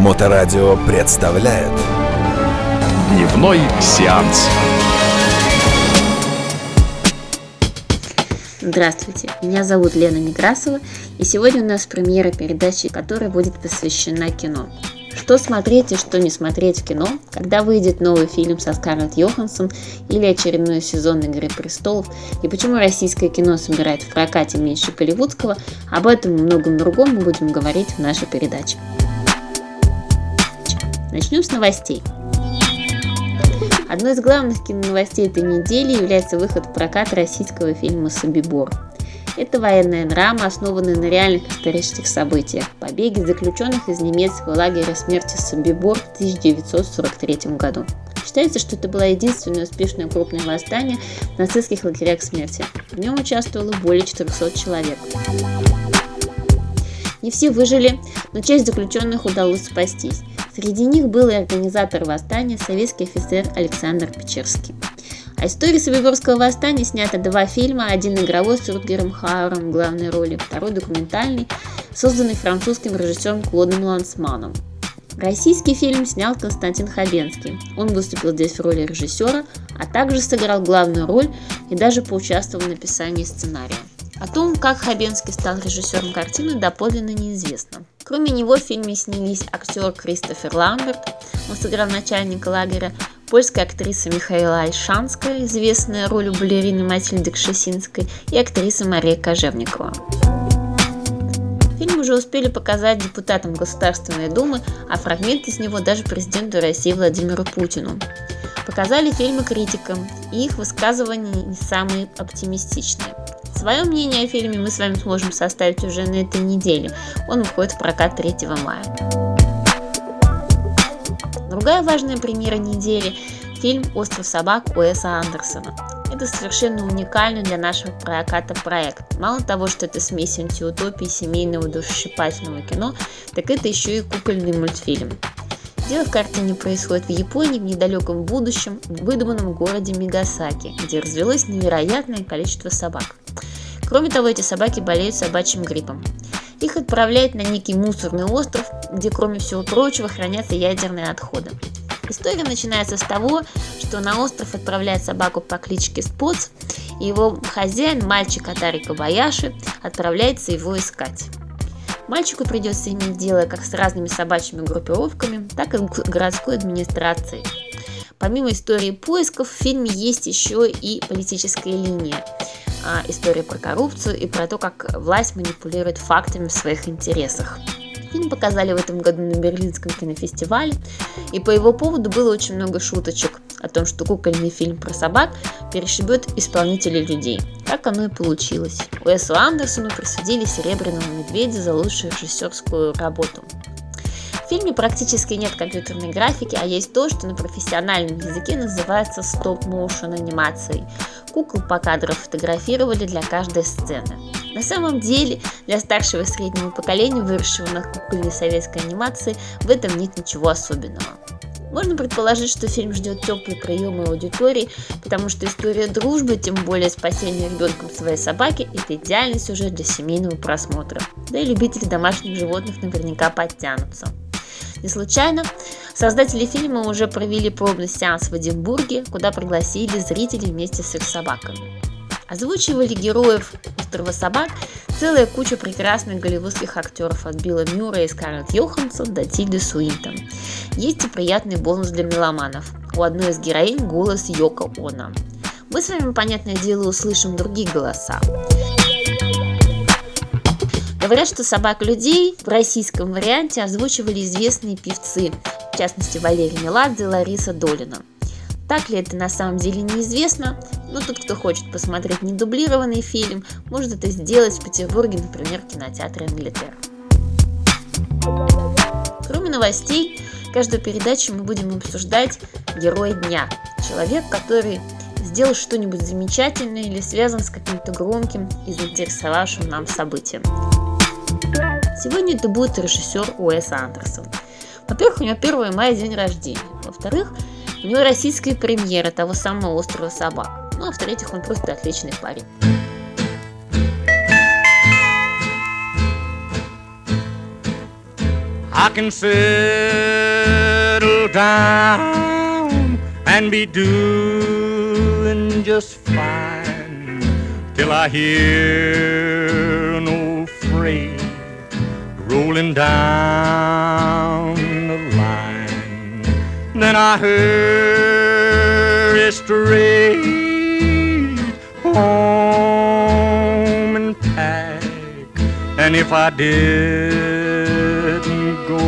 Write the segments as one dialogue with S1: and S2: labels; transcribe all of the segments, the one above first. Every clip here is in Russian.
S1: Моторадио представляет
S2: Дневной сеанс.
S3: Здравствуйте, меня зовут Лена Некрасова, и сегодня у нас премьера передачи, которая будет посвящена кино. Что смотреть и что не смотреть в кино, когда выйдет новый фильм со Скарлетт Йоханссон или очередной сезон «Игры престолов», и почему российское кино собирает в прокате меньше голливудского, об этом и многом другом мы будем говорить в нашей передаче. Начнем с новостей. Одной из главных киноновостей этой недели является выход в прокат российского фильма «Собибор». Это военная драма, основанная на реальных исторических событиях. Побеге заключенных из немецкого лагеря смерти Собибор в 1943 году. Считается, что это было единственное успешное крупное восстание в нацистских лагерях смерти. В нем участвовало более 400 человек. Не все выжили, но часть заключенных удалось спастись. Среди них был и организатор восстания, советский офицер Александр Печерский. О истории Собиборского восстания снято два фильма, один игровой с Рутгером Хауэром в главной роли, второй документальный, созданный французским режиссером Клодом Лансманом. Российский фильм снял Константин Хабенский. Он выступил здесь в роли режиссера, а также сыграл главную роль и даже поучаствовал в написании сценария. О том, как Хабенский стал режиссером картины, доподлинно неизвестно. Кроме него в фильме снялись актер Кристофер Ламберт, он сыграл начальника лагеря, польская актриса Михаила Альшанская, известная ролью балерины Матильды Кшесинской, и актриса Мария Кожевникова. Фильм уже успели показать депутатам Государственной Думы, а фрагменты из него даже президенту России Владимиру Путину. Показали фильмы критикам, и их высказывания не самые оптимистичные. Свое мнение о фильме мы с вами сможем составить уже на этой неделе. Он выходит в прокат 3 мая. Другая важная премьера недели – фильм «Остров собак» Уэса Андерсона. Это совершенно уникальный для нашего проката проект. Мало того, что это смесь антиутопии, семейного душесчипательного кино, так это еще и кукольный мультфильм. Дело в картине происходит в Японии в недалеком будущем, в выдуманном городе Мигасаки, где развелось невероятное количество собак. Кроме того, эти собаки болеют собачьим гриппом. Их отправляют на некий мусорный остров, где, кроме всего прочего, хранятся ядерные отходы. История начинается с того, что на остров отправляет собаку по кличке Споц, и его хозяин, мальчик Атари Кабаяши, отправляется его искать. Мальчику придется иметь дело как с разными собачьими группировками, так и с городской администрацией. Помимо истории поисков, в фильме есть еще и политическая линия а, история про коррупцию и про то, как власть манипулирует фактами в своих интересах. Фильм показали в этом году на Берлинском кинофестивале, и по его поводу было очень много шуточек о том, что кукольный фильм про собак перешибет исполнителей людей. Так оно и получилось. Уэсу Андерсону присудили «Серебряного медведя» за лучшую режиссерскую работу фильме практически нет компьютерной графики, а есть то, что на профессиональном языке называется стоп-моушен анимацией. Кукол по кадру фотографировали для каждой сцены. На самом деле, для старшего и среднего поколения, выросшего на кукольной советской анимации, в этом нет ничего особенного. Можно предположить, что фильм ждет теплый прием аудитории, потому что история дружбы, тем более спасение ребенком своей собаки, это идеальный сюжет для семейного просмотра. Да и любители домашних животных наверняка подтянутся. Не случайно создатели фильма уже провели пробный сеанс в Эдинбурге, куда пригласили зрителей вместе с их собаками. Озвучивали героев «Острова собак» целая куча прекрасных голливудских актеров от Билла Мюра и Скарлетт Йоханссон до Тильды Суинтон. Есть и приятный бонус для меломанов. У одной из героинь голос Йока Она. Мы с вами, понятное дело, услышим другие голоса. Говорят, что собак людей в российском варианте озвучивали известные певцы, в частности Валерий Меладзе и Лариса Долина. Так ли это на самом деле неизвестно, но тот, кто хочет посмотреть недублированный фильм, может это сделать в Петербурге, например, в кинотеатре Англитер. Кроме новостей, каждую передачу мы будем обсуждать героя дня. Человек, который сделал что-нибудь замечательное или связан с каким-то громким и заинтересовавшим нам событием. Сегодня это будет режиссер Уэс Андерсон. Во-первых, у него 1 мая день рождения. Во-вторых, у него российская премьера того самого «Острова собак». Ну, а в-третьих, он просто отличный парень.
S4: I can settle down and be doing just fine till I hear an old freight rolling down I hurry straight home and pack, and if I didn't go,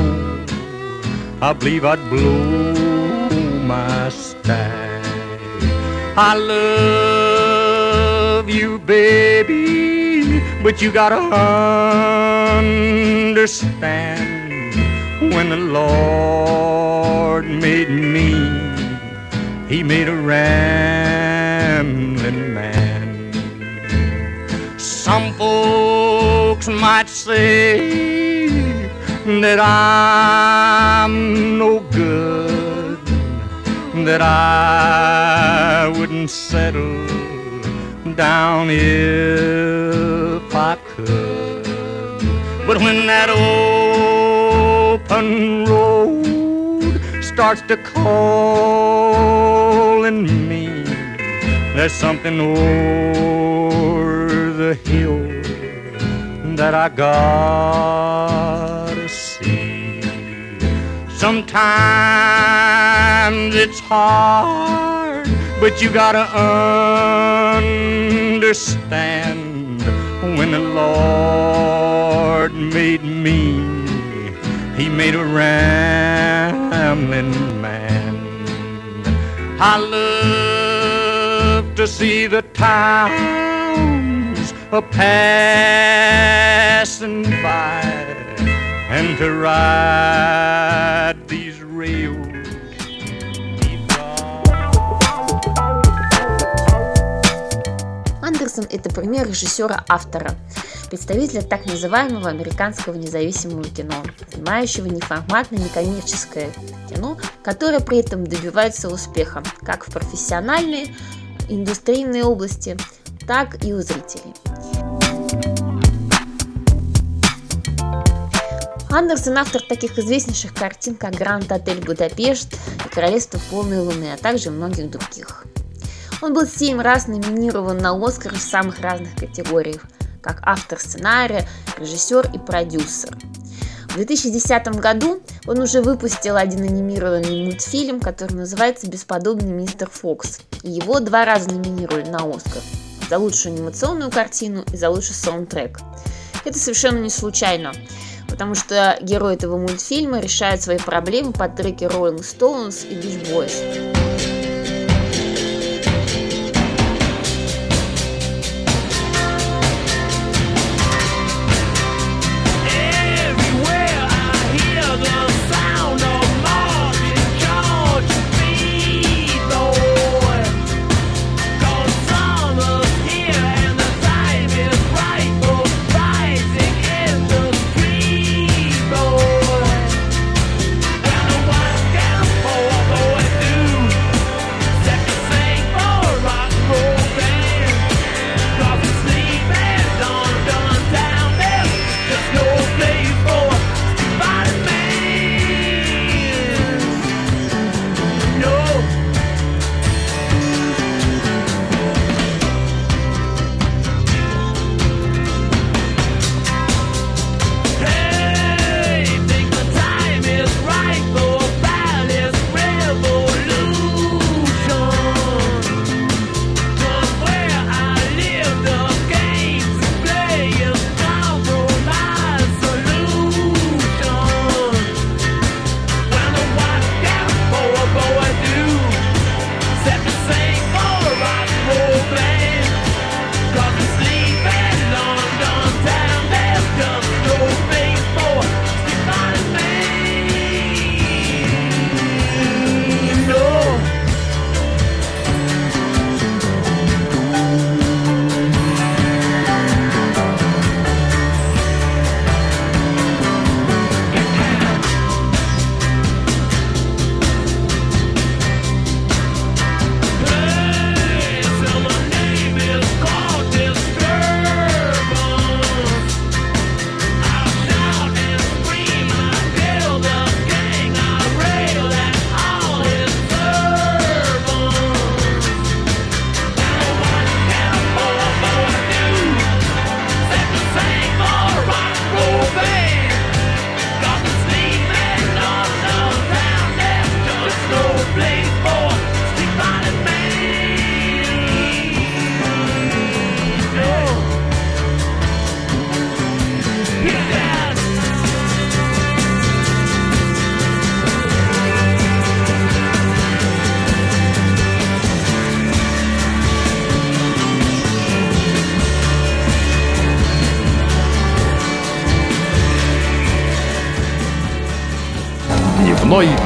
S4: I believe I'd blow my stack. I love you, baby, but you gotta understand when the Lord made me, He made a rambling man. Some folks might say that I'm no good, that I wouldn't settle down if I could. But when that open road starts to calling me, there's something over the hill that I gotta see. Sometimes it's hard, but you gotta understand when the Lord made He made a rambling man. I love to see the towns a passing by and to ride these rails. deep down.
S3: Андерсон – это пример режиссера-автора, представителя так называемого американского независимого кино, снимающего неформатное некоммерческое кино, которое при этом добивается успеха как в профессиональной, индустрийной области, так и у зрителей. Андерсон автор таких известнейших картин, как «Гранд Отель Будапешт» и «Королевство полной луны», а также многих других. Он был семь раз номинирован на Оскар в самых разных категориях, как автор сценария, режиссер и продюсер. В 2010 году он уже выпустил один анимированный мультфильм, который называется «Бесподобный мистер Фокс». Его два раза номинировали на Оскар за лучшую анимационную картину и за лучший саундтрек. Это совершенно не случайно, потому что герой этого мультфильма решает свои проблемы под треки Rolling Stones и Beach Boys.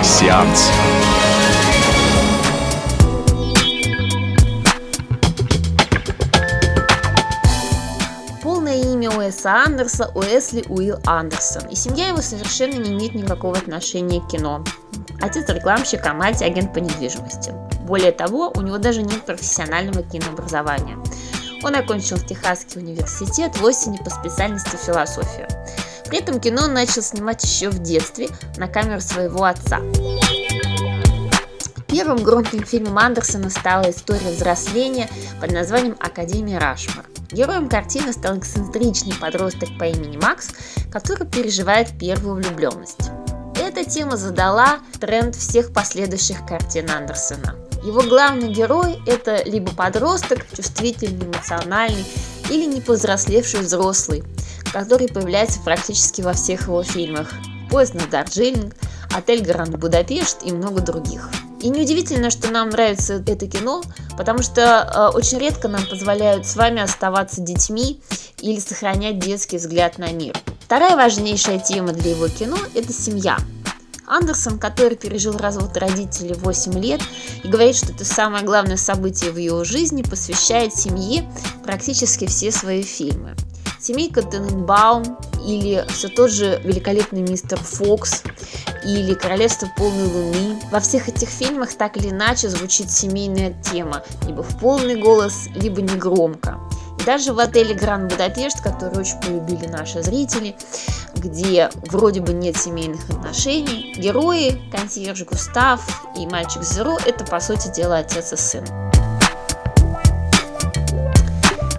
S2: Сеанс.
S3: Полное имя Уэса Андерса Уэсли Уилл Андерсон. И семья его совершенно не имеет никакого отношения к кино. Отец рекламщик, а мать агент по недвижимости. Более того, у него даже нет профессионального кинообразования. Он окончил Техасский университет в осени по специальности философия. При этом кино он начал снимать еще в детстве на камеру своего отца. Первым громким фильмом Андерсона стала история взросления под названием «Академия Рашмар». Героем картины стал эксцентричный подросток по имени Макс, который переживает первую влюбленность. Эта тема задала тренд всех последующих картин Андерсона. Его главный герой – это либо подросток, чувствительный, эмоциональный, или непозрослевший взрослый, который появляется практически во всех его фильмах. «Поезд на Дарджилинг», «Отель Гранд Будапешт» и много других. И неудивительно, что нам нравится это кино, потому что э, очень редко нам позволяют с вами оставаться детьми или сохранять детский взгляд на мир. Вторая важнейшая тема для его кино – это семья. Андерсон, который пережил развод родителей в 8 лет и говорит, что это самое главное событие в его жизни, посвящает семье практически все свои фильмы. Семейка Тененбаум или все тот же великолепный мистер Фокс или Королевство полной луны. Во всех этих фильмах так или иначе звучит семейная тема, либо в полный голос, либо негромко. И даже в отеле Гранд Будапешт, который очень полюбили наши зрители, где вроде бы нет семейных отношений, герои, консьерж Густав и мальчик Зеро – это, по сути дела, отец и сын.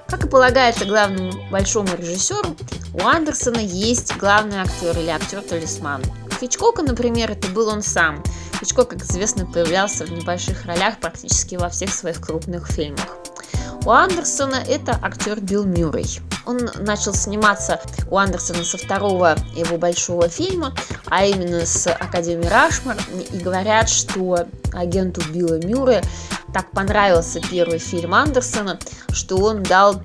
S3: Как и полагается главному большому режиссеру, у Андерсона есть главный актер или актер-талисман. Хичкока, например, это был он сам. Хичкок, как известно, появлялся в небольших ролях практически во всех своих крупных фильмах. У Андерсона это актер Билл Мюррей. Он начал сниматься у Андерсона со второго его большого фильма, а именно с Академии Рашмар. И говорят, что агенту Билла Мюррея так понравился первый фильм Андерсона, что он дал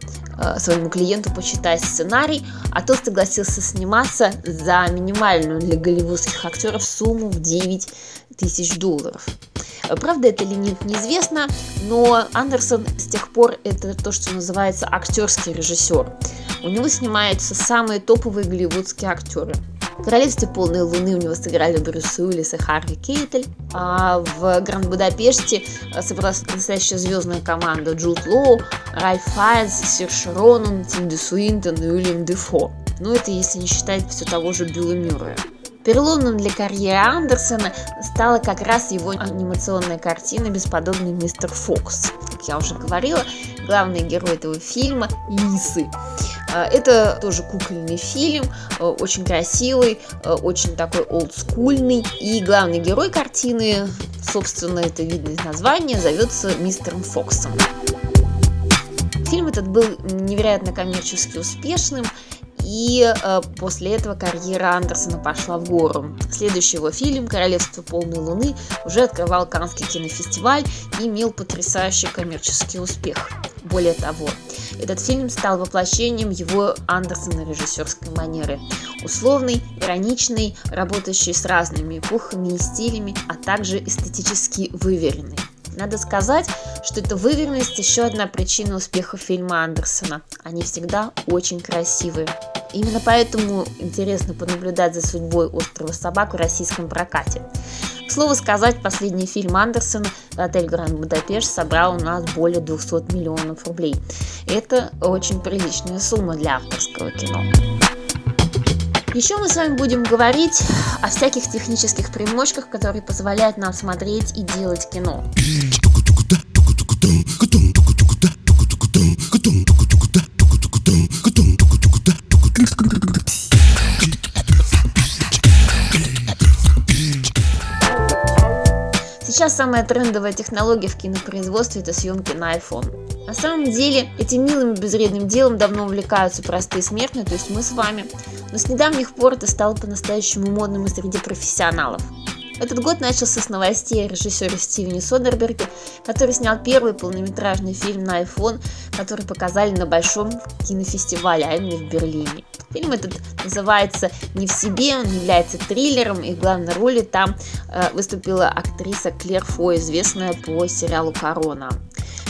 S3: своему клиенту почитать сценарий, а тот согласился сниматься за минимальную для голливудских актеров сумму в 9 тысяч долларов. Правда это или нет, неизвестно, но Андерсон с тех пор это то, что называется актерский режиссер. У него снимаются самые топовые голливудские актеры. В «Королевстве полной луны» у него сыграли Брюс Уиллис и Харви Кейтель, а в «Гранд Будапеште» собралась настоящая звездная команда Джуд Лоу, Ральф Файнс, Серж Ронан, Тинди Суинтон и Уильям Дефо. Ну это если не считать все того же Билла Мюррея. Переломным для карьеры Андерсона стала как раз его анимационная картина «Бесподобный мистер Фокс». Как я уже говорила, главный герой этого фильма – лисы. А, это тоже кукольный фильм, а, очень красивый, а, очень такой олдскульный. И главный герой картины, собственно, это видно из названия, зовется мистером Фоксом. Фильм этот был невероятно коммерчески успешным, и э, после этого карьера Андерсона пошла в гору. Следующий его фильм «Королевство полной луны» уже открывал Каннский кинофестиваль и имел потрясающий коммерческий успех. Более того, этот фильм стал воплощением его Андерсона режиссерской манеры. Условный, ироничный, работающий с разными эпохами и стилями, а также эстетически выверенный. Надо сказать, что эта выверенность еще одна причина успеха фильма Андерсона. Они всегда очень красивые. Именно поэтому интересно понаблюдать за судьбой острова собак в российском прокате. К слову сказать, последний фильм Андерсона «Отель Гранд Будапешт» собрал у нас более 200 миллионов рублей. Это очень приличная сумма для авторского кино. Еще мы с вами будем говорить о всяких технических примочках, которые позволяют нам смотреть и делать кино. Самая трендовая технология в кинопроизводстве – это съемки на iPhone. На самом деле, этим милым и безвредным делом давно увлекаются простые смертные, то есть мы с вами. Но с недавних пор это стало по-настоящему модным и среди профессионалов. Этот год начался с новостей о режиссере Стивене Содерберге, который снял первый полнометражный фильм на iPhone, который показали на большом кинофестивале, а именно в Берлине. Фильм этот называется «Не в себе», он является триллером, и в главной роли там э, выступила актриса Клер Фо, известная по сериалу «Корона».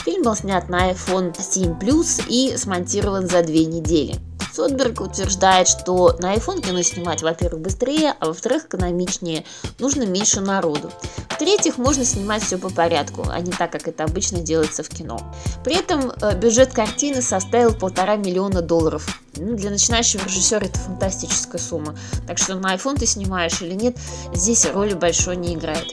S3: Фильм был снят на iPhone 7 Plus и смонтирован за две недели. Сотберг утверждает, что на iPhone кино снимать, во-первых, быстрее, а во-вторых, экономичнее, нужно меньше народу. В-третьих, можно снимать все по порядку, а не так, как это обычно делается в кино. При этом э, бюджет картины составил полтора миллиона долларов. Ну, для начинающего режиссера это фантастическая сумма. Так что на iPhone ты снимаешь или нет, здесь роли большой не играет.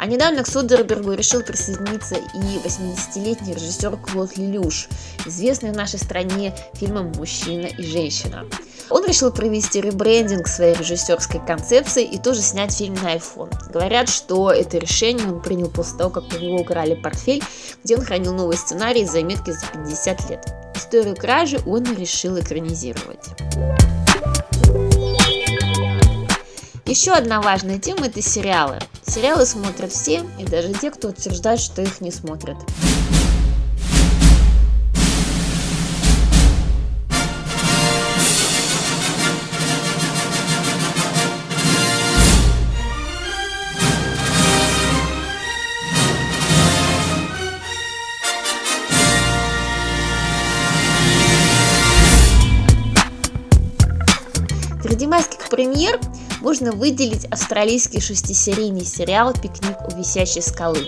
S3: А недавно к Содербергу решил присоединиться и 80-летний режиссер Клод Лелюш, известный в нашей стране фильмом «Мужчина и женщина». Он решил провести ребрендинг своей режиссерской концепции и тоже снять фильм на iPhone. Говорят, что это решение он принял после того, как у него украли портфель, где он хранил новый сценарий и заметки за 50 лет. Историю кражи он решил экранизировать. Еще одна важная тема – это сериалы. Сериалы смотрят все, и даже те, кто утверждает, что их не смотрят. Среди майских премьер можно выделить австралийский шестисерийный сериал «Пикник у висящей скалы».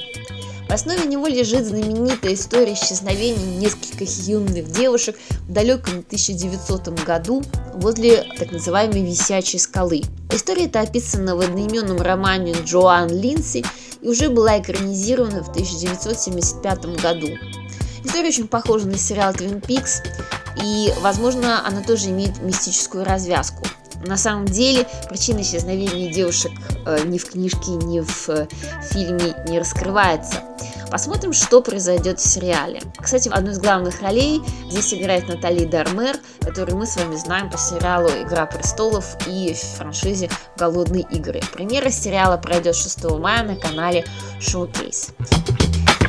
S3: В основе него лежит знаменитая история исчезновения нескольких юных девушек в далеком 1900 году возле так называемой висячей скалы. История эта описана в одноименном романе Джоан Линси и уже была экранизирована в 1975 году. История очень похожа на сериал Twin Peaks, и, возможно, она тоже имеет мистическую развязку. На самом деле причина исчезновения девушек э, ни в книжке, ни в э, фильме не раскрывается. Посмотрим, что произойдет в сериале. Кстати, одну из главных ролей здесь играет Натали Дармер, которую мы с вами знаем по сериалу «Игра престолов» и франшизе «Голодные игры». Премьера сериала пройдет 6 мая на канале Showcase.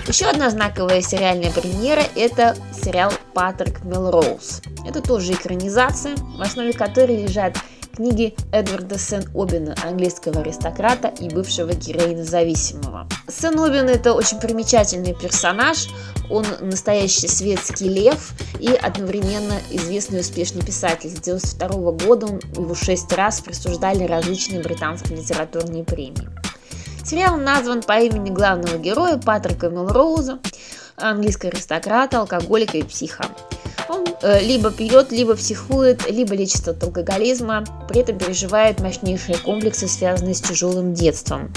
S3: Еще одна знаковая сериальная премьера – это сериал «Патрик Мелроуз». Это тоже экранизация, в основе которой лежат книги Эдварда Сен-Обина, английского аристократа и бывшего героина-зависимого. Сен-Обин – это очень примечательный персонаж, он настоящий светский лев и одновременно известный успешный писатель. С 1992 года он, его шесть раз присуждали различные британские литературные премии. Сериал назван по имени главного героя Патрика Мелроуза, английского аристократа, алкоголика и психа. Он э, либо пьет, либо психует, либо лечится от алкоголизма, при этом переживает мощнейшие комплексы, связанные с тяжелым детством.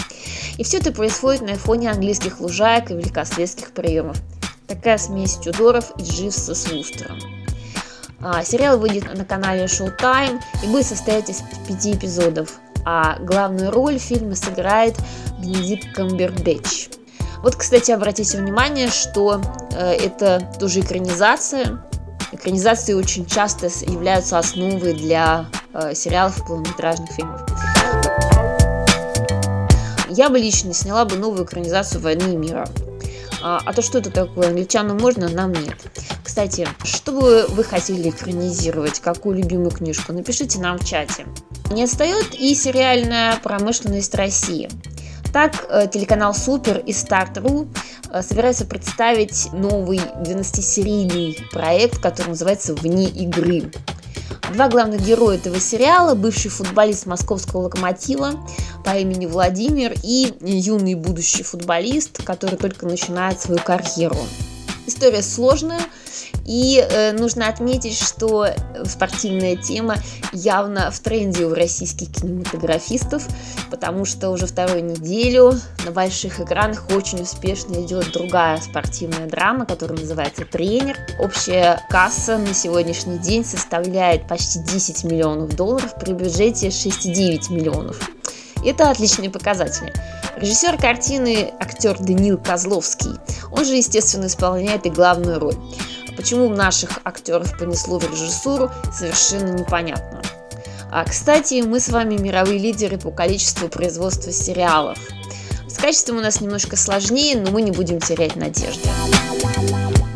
S3: И все это происходит на фоне английских лужаек и великосветских приемов. Такая смесь Тюдоров и Дживса с Вустером. А, сериал выйдет на канале Showtime и будет состоять из пяти эпизодов. А главную роль в фильме сыграет Бенедикт Камбербэтч. Вот, кстати, обратите внимание, что э, это тоже экранизация, Экранизации очень часто являются основой для э, сериалов и полнометражных фильмов. Я бы лично сняла бы новую экранизацию «Войны и мира». А, а то что это такое? Англичанам можно, нам нет. Кстати, что бы вы хотели экранизировать? Какую любимую книжку? Напишите нам в чате. Не отстает и сериальная промышленность России. Так, э, телеканал Супер и Старт.ру э, собираются представить новый 12-серийный проект, который называется «Вне игры». Два главных героя этого сериала – бывший футболист московского локомотива по имени Владимир и юный будущий футболист, который только начинает свою карьеру. История сложная, и э, нужно отметить, что спортивная тема явно в тренде у российских кинематографистов, потому что уже вторую неделю на больших экранах очень успешно идет другая спортивная драма, которая называется «Тренер». Общая касса на сегодняшний день составляет почти 10 миллионов долларов при бюджете 6,9 миллионов. Это отличные показатели. Режиссер картины актер Даниил Козловский. Он же, естественно, исполняет и главную роль. Почему наших актеров понесло в режиссуру, совершенно непонятно. А, кстати, мы с вами мировые лидеры по количеству производства сериалов. С качеством у нас немножко сложнее, но мы не будем терять надежды.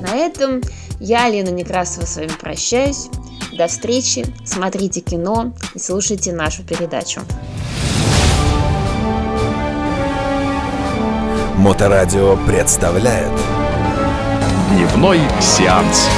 S3: На этом я, Лена Некрасова, с вами прощаюсь. До встречи, смотрите кино и слушайте нашу передачу.
S1: Моторадио представляет
S2: Дневной сеанс.